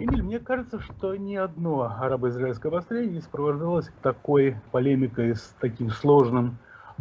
Эмиль, мне кажется, что ни одно арабо-израильское обострение не сопровождалось такой полемикой с таким сложным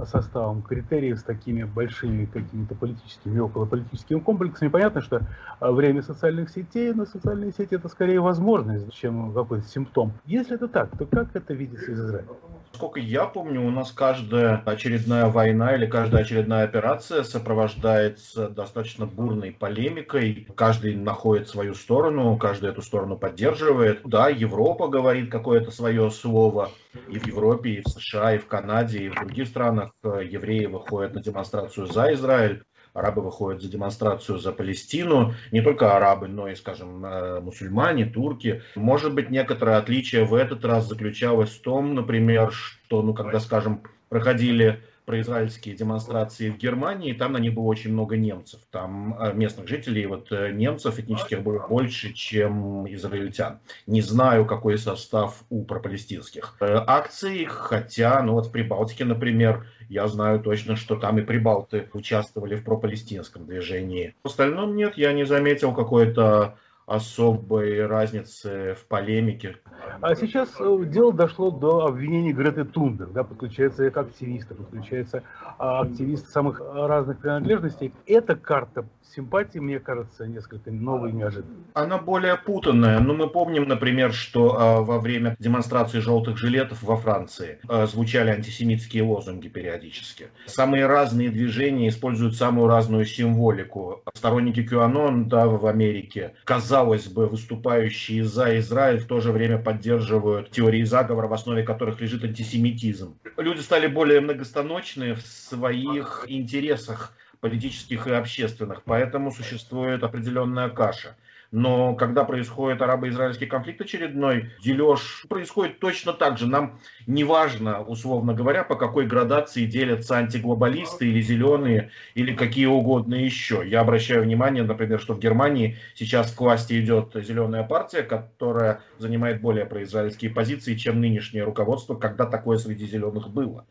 составом критериев, с такими большими какими-то политическими и околополитическими комплексами. Понятно, что а, время социальных сетей, но социальные сети это скорее возможность, чем какой-то симптом. Если это так, то как это видится из Израиля? Сколько я помню, у нас каждая очередная война или каждая очередная операция сопровождается достаточно бурной полемикой. Каждый находит свою сторону, каждый эту сторону поддерживает. Да, Европа говорит какое-то свое слово. И в Европе, и в США, и в Канаде, и в других странах евреи выходят на демонстрацию за Израиль арабы выходят за демонстрацию за Палестину, не только арабы, но и, скажем, э, мусульмане, турки. Может быть, некоторое отличие в этот раз заключалось в том, например, что, ну, когда, скажем, проходили произраильские демонстрации в Германии, там на них было очень много немцев. Там э, местных жителей, вот э, немцев этнических было больше, чем израильтян. Не знаю, какой состав у пропалестинских акций, хотя, ну вот в Прибалтике, например, я знаю точно, что там и прибалты участвовали в пропалестинском движении. В остальном нет, я не заметил какой-то особой разницы в полемике. А сейчас э, дело дошло до обвинений Греты Тунберг, да, подключается как активиста, подключается а, активист самых разных принадлежностей. Эта карта симпатии, мне кажется, несколько новой и неожиданной. Она более путанная. Ну, мы помним, например, что э, во время демонстрации желтых жилетов во Франции э, звучали антисемитские лозунги периодически. Самые разные движения используют самую разную символику. Сторонники QAnon да, в Америке, казалось бы, выступающие за Израиль, в то же время поддерживают теории заговора, в основе которых лежит антисемитизм. Люди стали более многостаночны в своих интересах политических и общественных, поэтому существует определенная каша. Но когда происходит арабо-израильский конфликт очередной, дележ происходит точно так же. Нам не важно, условно говоря, по какой градации делятся антиглобалисты или зеленые, или какие угодно еще. Я обращаю внимание, например, что в Германии сейчас к власти идет зеленая партия, которая занимает более произраильские позиции, чем нынешнее руководство, когда такое среди зеленых было.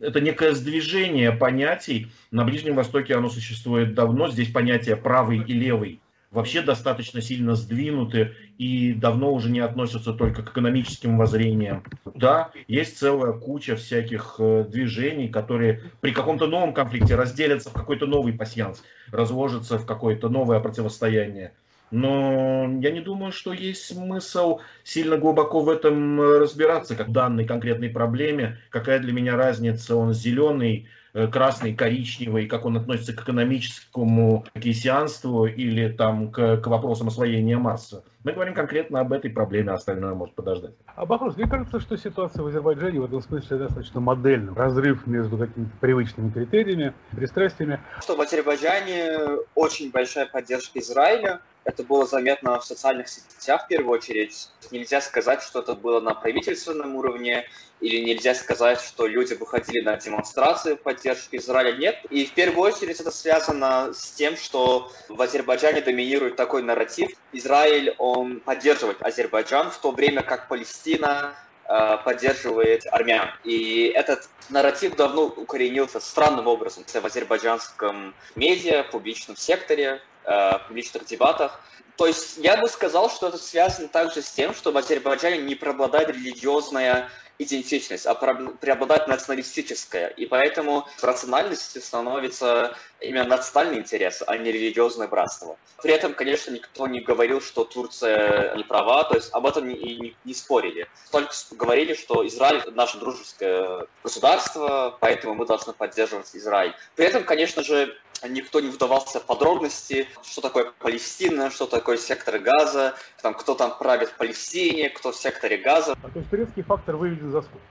Это некое сдвижение понятий. На Ближнем Востоке оно существует давно. Здесь понятие правый и левый вообще достаточно сильно сдвинуты и давно уже не относятся только к экономическим воззрениям. Да, есть целая куча всяких э, движений, которые при каком-то новом конфликте разделятся в какой-то новый пассианс, разложатся в какое-то новое противостояние. Но я не думаю, что есть смысл сильно глубоко в этом разбираться, как в данной конкретной проблеме. Какая для меня разница, он зеленый, Э, красный, коричневый, как он относится к экономическому кейсианству или там к, к вопросам освоения Марса. Мы говорим конкретно об этой проблеме, а остальное может подождать. А Бахрус, мне кажется, что ситуация в Азербайджане в этом смысле достаточно модельна. Разрыв между какими-то привычными критериями, пристрастиями. Что в Азербайджане очень большая поддержка Израиля, это было заметно в социальных сетях в первую очередь. Нельзя сказать, что это было на правительственном уровне, или нельзя сказать, что люди выходили на демонстрации в поддержку Израиля. Нет. И в первую очередь это связано с тем, что в Азербайджане доминирует такой нарратив. Израиль, он поддерживает Азербайджан, в то время как Палестина э, поддерживает армян. И этот нарратив давно укоренился странным образом в азербайджанском медиа, публичном секторе, э, публичных дебатах. То есть я бы сказал, что это связано также с тем, что в Азербайджане не преобладает религиозная идентичность, а преобладает националистическая. И поэтому рациональностью становится именно национальный интерес, а не религиозное братство. При этом, конечно, никто не говорил, что Турция не права, то есть об этом и не, не спорили. Только говорили, что Израиль – наше дружеское государство, поэтому мы должны поддерживать Израиль. При этом, конечно же, никто не вдавался в подробности, что такое Палестина, что такое сектор газа, там, кто там правит в Палестине, кто в секторе газа. То есть турецкий фактор выведен за скобки.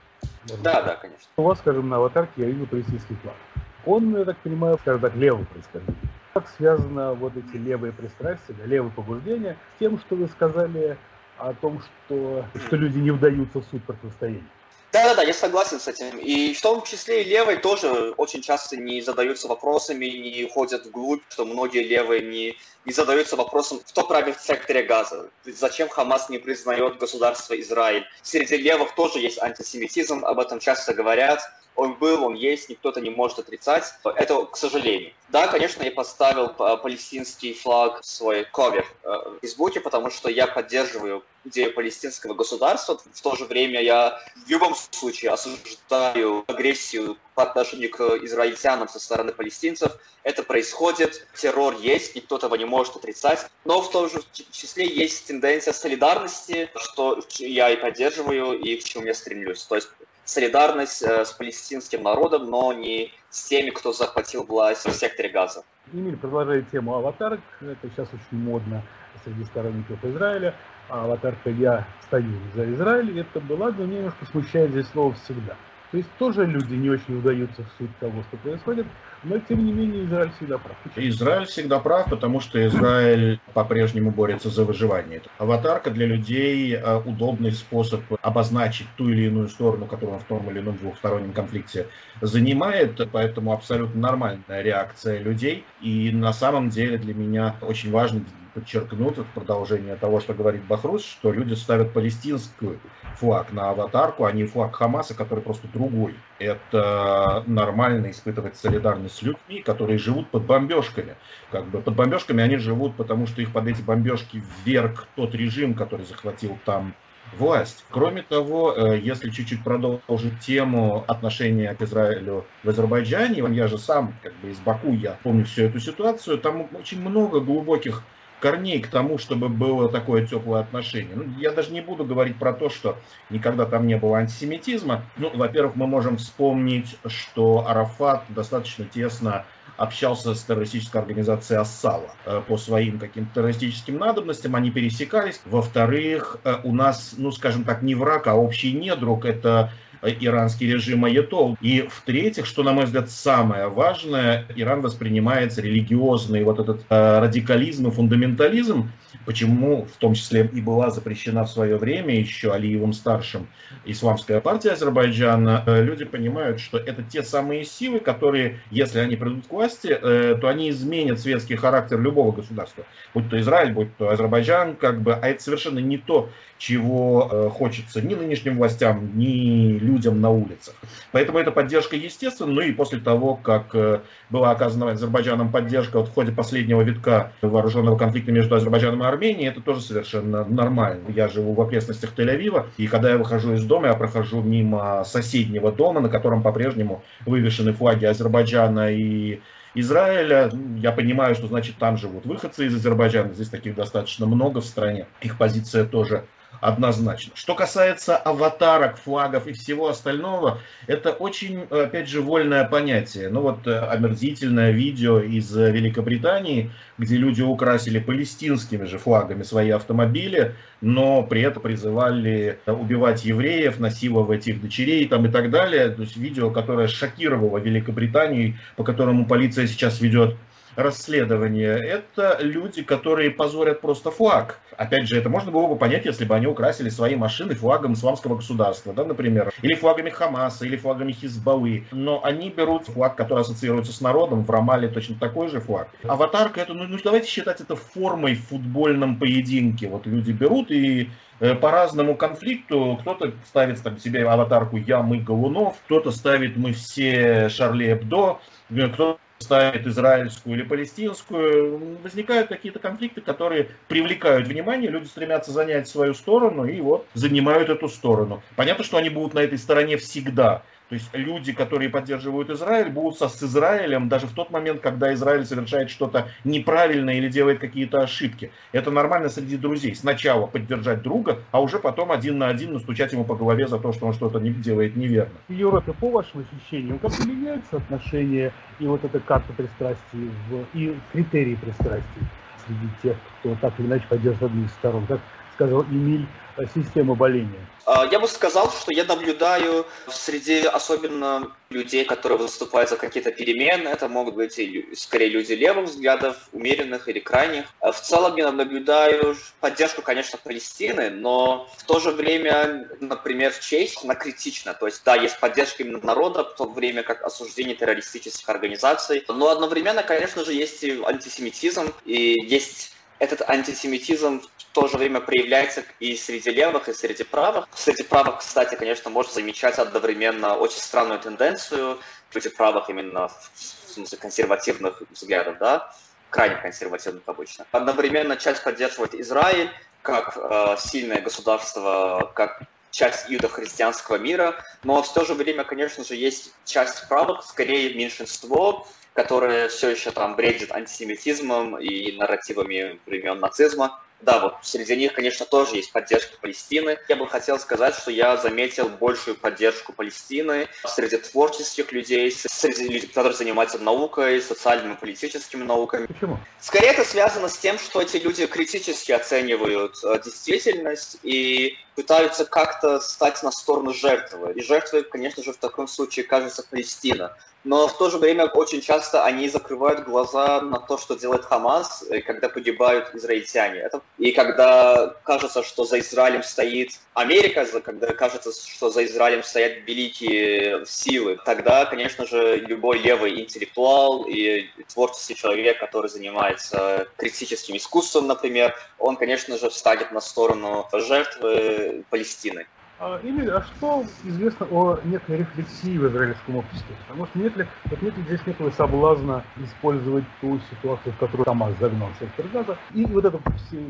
Да, да, конечно. У вас, скажем, на аватарке я вижу палестинский флаг. Он, я так понимаю, скажем так, левого происхождения. Как связано вот эти левые пристрастия, левые побуждения с тем, что вы сказали о том, что, что люди не вдаются в суть противостояния? Да-да-да, я согласен с этим. И в том числе и левые тоже очень часто не задаются вопросами, не уходят вглубь, что многие левые не, не задаются вопросом, кто правит в секторе газа, зачем Хамас не признает государство Израиль. Среди левых тоже есть антисемитизм, об этом часто говорят. Он был, он есть, никто это не может отрицать. Это, к сожалению. Да, конечно, я поставил палестинский флаг в свой ковер э, в Фейсбуке, потому что я поддерживаю идею палестинского государства. В то же время я в любом случае осуждаю агрессию по отношению к израильтянам со стороны палестинцев. Это происходит, террор есть, никто этого не может отрицать. Но в том же числе есть тенденция солидарности, что я и поддерживаю, и к чему я стремлюсь. То есть солидарность э, с палестинским народом, но не с теми, кто захватил власть в секторе Газа. Эмиль продолжает тему аватарок. Это сейчас очень модно среди сторонников Израиля. А аватарка «Я стою за Израиль» это была, но немножко смущает здесь слово «всегда». То есть тоже люди не очень удаются в суть того, что происходит, но тем не менее Израиль всегда прав. Израиль всегда прав, потому что Израиль по-прежнему борется за выживание. Аватарка для людей э, удобный способ обозначить ту или иную сторону, которую он в том или ином двухстороннем конфликте занимает, поэтому абсолютно нормальная реакция людей. И на самом деле для меня очень важно подчеркнуть в продолжение того, что говорит Бахрус, что люди ставят палестинский флаг на аватарку, а не флаг Хамаса, который просто другой. Это нормально испытывать солидарность с людьми, которые живут под бомбежками. Как бы под бомбежками они живут, потому что их под эти бомбежки вверг тот режим, который захватил там власть. Кроме того, э, если чуть-чуть продолжить тему отношения к Израилю в Азербайджане, я же сам как бы из Баку, я помню всю эту ситуацию, там очень много глубоких корней к тому, чтобы было такое теплое отношение. Ну, я даже не буду говорить про то, что никогда там не было антисемитизма. Ну, во-первых, мы можем вспомнить, что Арафат достаточно тесно общался с террористической организацией Ассала э, по своим каким-то террористическим надобностям, они пересекались. Во-вторых, э, у нас, ну, скажем так, не враг, а общий недруг, это иранский режим Аятол. И в-третьих, что, на мой взгляд, самое важное, Иран воспринимается религиозный вот этот э, радикализм и фундаментализм, почему в том числе и была запрещена в свое время еще Алиевым старшим исламская партия Азербайджана, э, люди понимают, что это те самые силы, которые, если они придут к власти, э, то они изменят светский характер любого государства, будь то Израиль, будь то Азербайджан, как бы, а это совершенно не то, чего э, хочется ни нынешним властям, ни людям на улицах. Поэтому эта поддержка естественна. Ну и после того, как э, была оказана Азербайджаном поддержка вот в ходе последнего витка вооруженного конфликта между Азербайджаном и Арменией, это тоже совершенно нормально. Я живу в окрестностях Тель-Авива, и когда я выхожу из дома, я прохожу мимо соседнего дома, на котором по-прежнему вывешены флаги Азербайджана и Израиля. Я понимаю, что значит там живут выходцы из Азербайджана. Здесь таких достаточно много в стране. Их позиция тоже однозначно. Что касается аватарок, флагов и всего остального, это очень, опять же, вольное понятие. Ну вот э, омерзительное видео из Великобритании, где люди украсили палестинскими же флагами свои автомобили, но при этом призывали убивать евреев, насиловать их дочерей там и так далее. То есть видео, которое шокировало Великобританию, по которому полиция сейчас ведет расследование, это люди, которые позорят просто флаг. Опять же, это можно было бы понять, если бы они украсили свои машины флагом исламского государства, да, например, или флагами Хамаса, или флагами Хизбаллы. Но они берут флаг, который ассоциируется с народом, в Рамале точно такой же флаг. Аватарка, это, ну, ну давайте считать это формой в футбольном поединке. Вот люди берут и э, по разному конфликту. Кто-то ставит там, себе аватарку «Я, мы, Голунов», кто-то ставит «Мы все Шарли Эбдо», кто-то ставит израильскую или палестинскую, возникают какие-то конфликты, которые привлекают внимание, люди стремятся занять свою сторону и вот занимают эту сторону. Понятно, что они будут на этой стороне всегда, то есть люди, которые поддерживают Израиль, будут со, с Израилем даже в тот момент, когда Израиль совершает что-то неправильное или делает какие-то ошибки. Это нормально среди друзей. Сначала поддержать друга, а уже потом один на один настучать ему по голове за то, что он что-то не делает неверно. В Европе, по вашим ощущениям, как меняются отношения и вот эта карта пристрастий в, и критерии пристрастий среди тех, кто так или иначе поддерживает одну из сторон? Как сказал Эмиль, Э, системы боления? А, я бы сказал, что я наблюдаю среди особенно людей, которые выступают за какие-то перемены. Это могут быть скорее люди левых взглядов, умеренных или крайних. А в целом я наблюдаю поддержку, конечно, Палестины, но в то же время, например, в Чехии она критична. То есть, да, есть поддержка именно народа, в то время как осуждение террористических организаций. Но одновременно, конечно же, есть и антисемитизм, и есть этот антисемитизм в то же время проявляется и среди левых, и среди правых. Среди правых, кстати, конечно, можно замечать одновременно очень странную тенденцию, среди правых именно в смысле консервативных взглядов, да, крайне консервативных обычно. Одновременно часть поддерживает Израиль как э, сильное государство, как часть юдохристианского мира, но в то же время, конечно же, есть часть правых, скорее меньшинство, которое все еще там бредит антисемитизмом и нарративами времен нацизма. Да, вот среди них, конечно, тоже есть поддержка Палестины. Я бы хотел сказать, что я заметил большую поддержку Палестины среди творческих людей, среди людей, которые занимаются наукой, социальными политическими науками. Почему? Скорее это связано с тем, что эти люди критически оценивают э, действительность и пытаются как-то стать на сторону жертвы. И жертвой, конечно же, в таком случае кажется Палестина но в то же время очень часто они закрывают глаза на то, что делает Хамас, э, когда погибают израильтяне. И когда кажется, что за Израилем стоит Америка, когда кажется, что за Израилем стоят великие силы, тогда, конечно же, любой левый интеллектуал и творческий человек, который занимается критическим искусством, например, он, конечно же, встанет на сторону жертвы Палестины. А, Эмиль, а что известно о некой рефлексии в израильском обществе? Потому что нет ли, вот нет ли здесь некого соблазна использовать ту ситуацию, в которую Хамас загнал сектор газа, и вот эту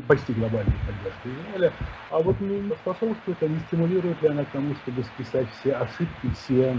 почти глобальную поддержку Израиля, а вот не способствует, а не стимулирует ли она к тому, чтобы списать все ошибки, все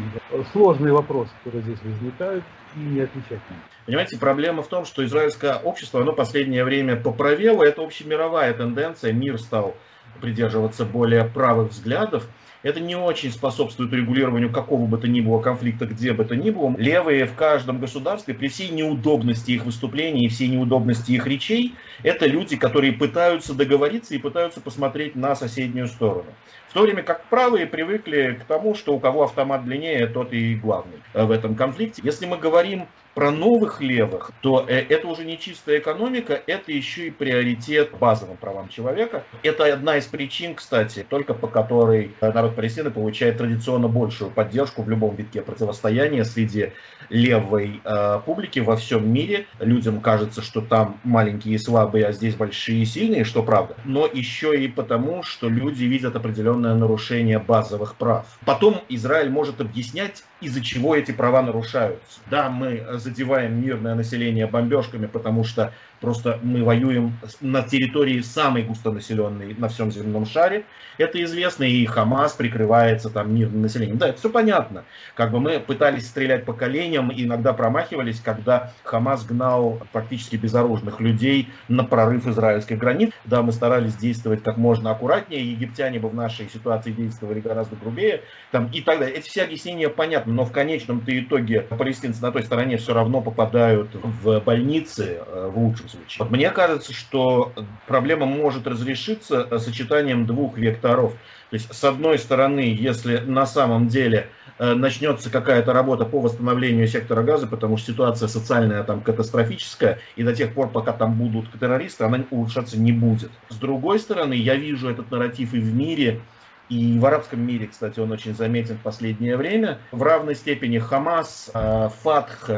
сложные вопросы, которые здесь возникают, и не отвечать на них? Понимаете, проблема в том, что израильское общество, оно последнее время поправело, это общемировая тенденция, мир стал придерживаться более правых взглядов, это не очень способствует регулированию какого бы то ни было конфликта, где бы то ни было. Левые в каждом государстве, при всей неудобности их выступлений и всей неудобности их речей, это люди, которые пытаются договориться и пытаются посмотреть на соседнюю сторону. В то время как правые привыкли к тому, что у кого автомат длиннее, тот и главный в этом конфликте. Если мы говорим про новых левых, то э, это уже не чистая экономика, это еще и приоритет базовым правам человека. Это одна из причин, кстати, только по которой народ Палестины получает традиционно большую поддержку в любом витке противостояния среди левой э, публики во всем мире. Людям кажется, что там маленькие и слабые, а здесь большие и сильные, что правда. Но еще и потому, что люди видят определенное нарушение базовых прав. Потом Израиль может объяснять, из-за чего эти права нарушаются. Да, мы задеваем мирное население бомбежками, потому что Просто мы воюем на территории самой густонаселенной на всем земном шаре. Это известно, и Хамас прикрывается там мирным населением. Да, это все понятно. Как бы мы пытались стрелять по коленям, иногда промахивались, когда Хамас гнал практически безоружных людей на прорыв израильских границ. Да, мы старались действовать как можно аккуратнее, египтяне бы в нашей ситуации действовали гораздо грубее. Там, и так далее. Эти все объяснения понятны, но в конечном-то итоге палестинцы на той стороне все равно попадают в больницы, э, в лучшем случае. Вот мне кажется, что проблема может разрешиться э, сочетанием двух векторов. То есть, с одной стороны, если на самом деле э, начнется какая-то работа по восстановлению сектора газа, потому что ситуация социальная там катастрофическая, и до тех пор, пока там будут террористы, она улучшаться не будет. С другой стороны, я вижу этот нарратив и в мире, и в арабском мире, кстати, он очень заметен в последнее время. В равной степени Хамас, э, Фатх,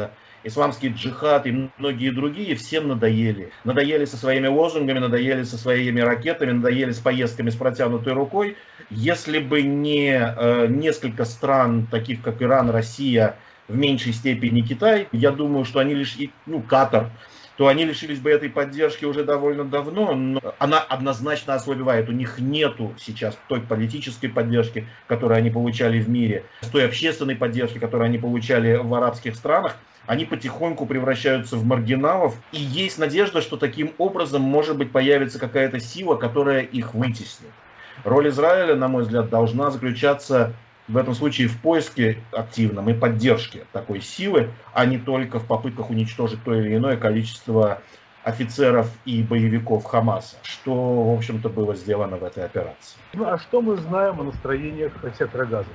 исламский джихад и многие другие всем надоели. Надоели со своими лозунгами, надоели со своими ракетами, надоели с поездками с протянутой рукой. Если бы не э, несколько стран, таких как Иран, Россия, в меньшей степени Китай, я думаю, что они лишь, ну, Катар, то они лишились бы этой поддержки уже довольно давно, но она однозначно ослабевает. У них нету сейчас той политической поддержки, которую они получали в мире, той общественной поддержки, которую они получали в арабских странах они потихоньку превращаются в маргиналов, и есть надежда, что таким образом, может быть, появится какая-то сила, которая их вытеснит. Роль Израиля, на мой взгляд, должна заключаться в этом случае в поиске активном и поддержке такой силы, а не только в попытках уничтожить то или иное количество офицеров и боевиков Хамаса, что, в общем-то, было сделано в этой операции. Ну а что мы знаем о настроениях сектора Газа?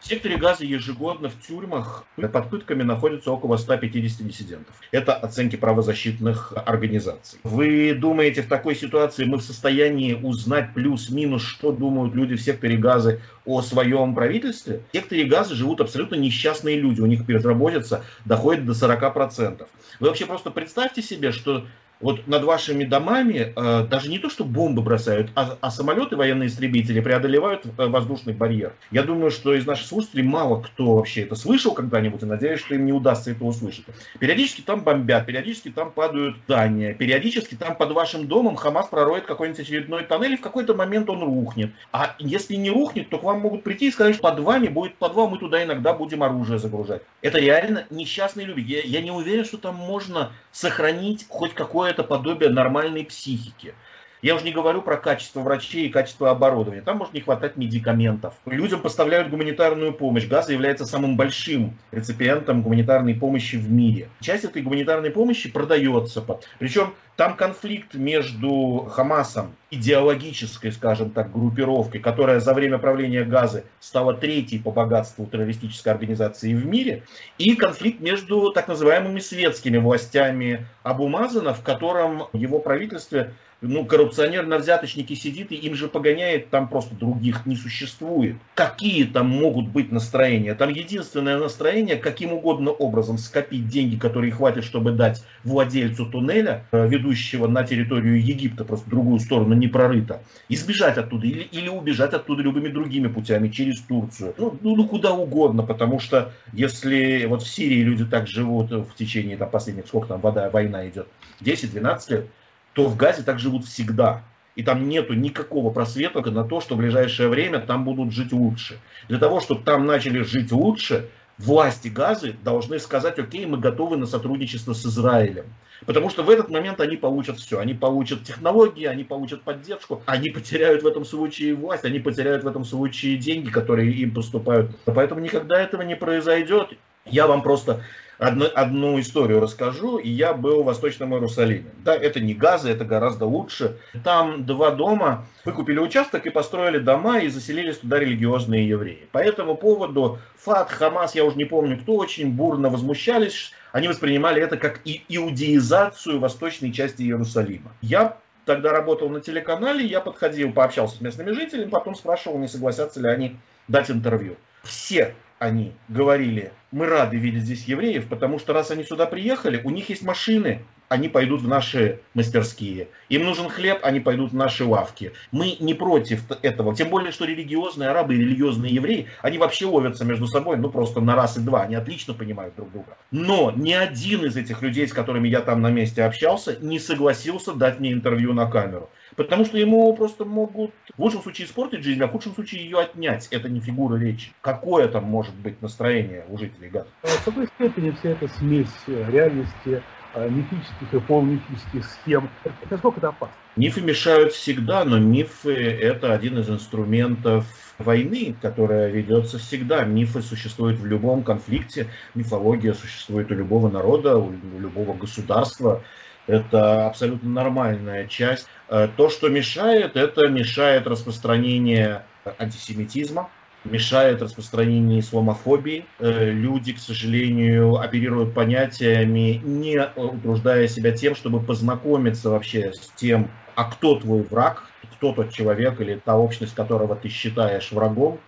В секторе газа ежегодно в тюрьмах под пытками находится около 150 диссидентов. Это оценки правозащитных организаций. Вы думаете, в такой ситуации мы в состоянии узнать плюс-минус, что думают люди в секторе газа о своем правительстве? В секторе газа живут абсолютно несчастные люди. У них безработица доходит до 40%. Вы вообще просто представьте себе, что вот над вашими домами э, даже не то, что бомбы бросают, а, а самолеты военные истребители преодолевают э, воздушный барьер. Я думаю, что из наших слушателей мало кто вообще это слышал когда-нибудь, и надеюсь, что им не удастся это услышать. Периодически там бомбят, периодически там падают здания, периодически там под вашим домом Хамас пророет какой-нибудь очередной тоннель, и в какой-то момент он рухнет. А если не рухнет, то к вам могут прийти и сказать, что под вами будет подвал, мы туда иногда будем оружие загружать. Это реально несчастные люди. Я, я не уверен, что там можно сохранить хоть какое-то подобие нормальной психики. Я уже не говорю про качество врачей и качество оборудования. Там может не хватать медикаментов. Людям поставляют гуманитарную помощь. Газа является самым большим реципиентом гуманитарной помощи в мире. Часть этой гуманитарной помощи продается. Причем там конфликт между Хамасом, идеологической, скажем так, группировкой, которая за время правления Газы стала третьей по богатству террористической организации в мире, и конфликт между так называемыми светскими властями Абу Мазана, в котором его правительстве ну, коррупционер на взяточнике сидит и им же погоняет, там просто других не существует. Какие там могут быть настроения? Там единственное настроение, каким угодно образом скопить деньги, которые хватит, чтобы дать владельцу туннеля, э, ведущего на территорию Египта, просто другую сторону не прорыто, избежать оттуда или, или убежать оттуда любыми другими путями, через Турцию. Ну, ну, ну, куда угодно, потому что если вот в Сирии люди так живут в течение там, последних, сколько там вода, война идет, 10-12 лет, то в Газе так живут всегда. И там нету никакого просвета на то, что в ближайшее время там будут жить лучше. Для того, чтобы там начали жить лучше, власти Газы должны сказать, окей, мы готовы на сотрудничество с Израилем. Потому что в этот момент они получат все. Они получат технологии, они получат поддержку, они потеряют в этом случае власть, они потеряют в этом случае деньги, которые им поступают. Поэтому никогда этого не произойдет. Я вам просто одну, одну историю расскажу. И я был в Восточном Иерусалиме. Да, это не газы, это гораздо лучше. Там два дома выкупили участок и построили дома и заселились туда религиозные евреи. По этому поводу ФАТ, Хамас, я уже не помню кто, очень бурно возмущались. Они воспринимали это как и иудеизацию восточной части Иерусалима. Я тогда работал на телеканале, я подходил, пообщался с местными жителями, потом спрашивал, не согласятся ли они дать интервью. Все они говорили, мы рады видеть здесь евреев, потому что раз они сюда приехали, у них есть машины, они пойдут в наши мастерские. Им нужен хлеб, они пойдут в наши лавки. Мы не против этого. Тем более, что религиозные арабы и религиозные евреи, они вообще ловятся между собой, ну просто на раз и два. Они отлично понимают друг друга. Но ни один из этих людей, с которыми я там на месте общался, не согласился дать мне интервью на камеру. Потому что ему просто могут в лучшем случае испортить жизнь, а в худшем случае ее отнять. Это не фигура речи. Какое там может быть настроение у жителей Газа? В какой степени вся эта смесь реальности, а, мифических и полумифических схем, насколько это опасно? Мифы мешают всегда, но мифы – это один из инструментов войны, которая ведется всегда. Мифы существуют в любом конфликте, мифология существует у любого народа, у любого государства. Это абсолютно нормальная часть. Э, то, что мешает, это мешает распространение антисемитизма, мешает распространение исламофобии. Э, люди, к сожалению, оперируют понятиями, не утруждая себя тем, чтобы познакомиться вообще с тем, а кто твой враг, кто тот человек или та общность, которого ты считаешь врагом,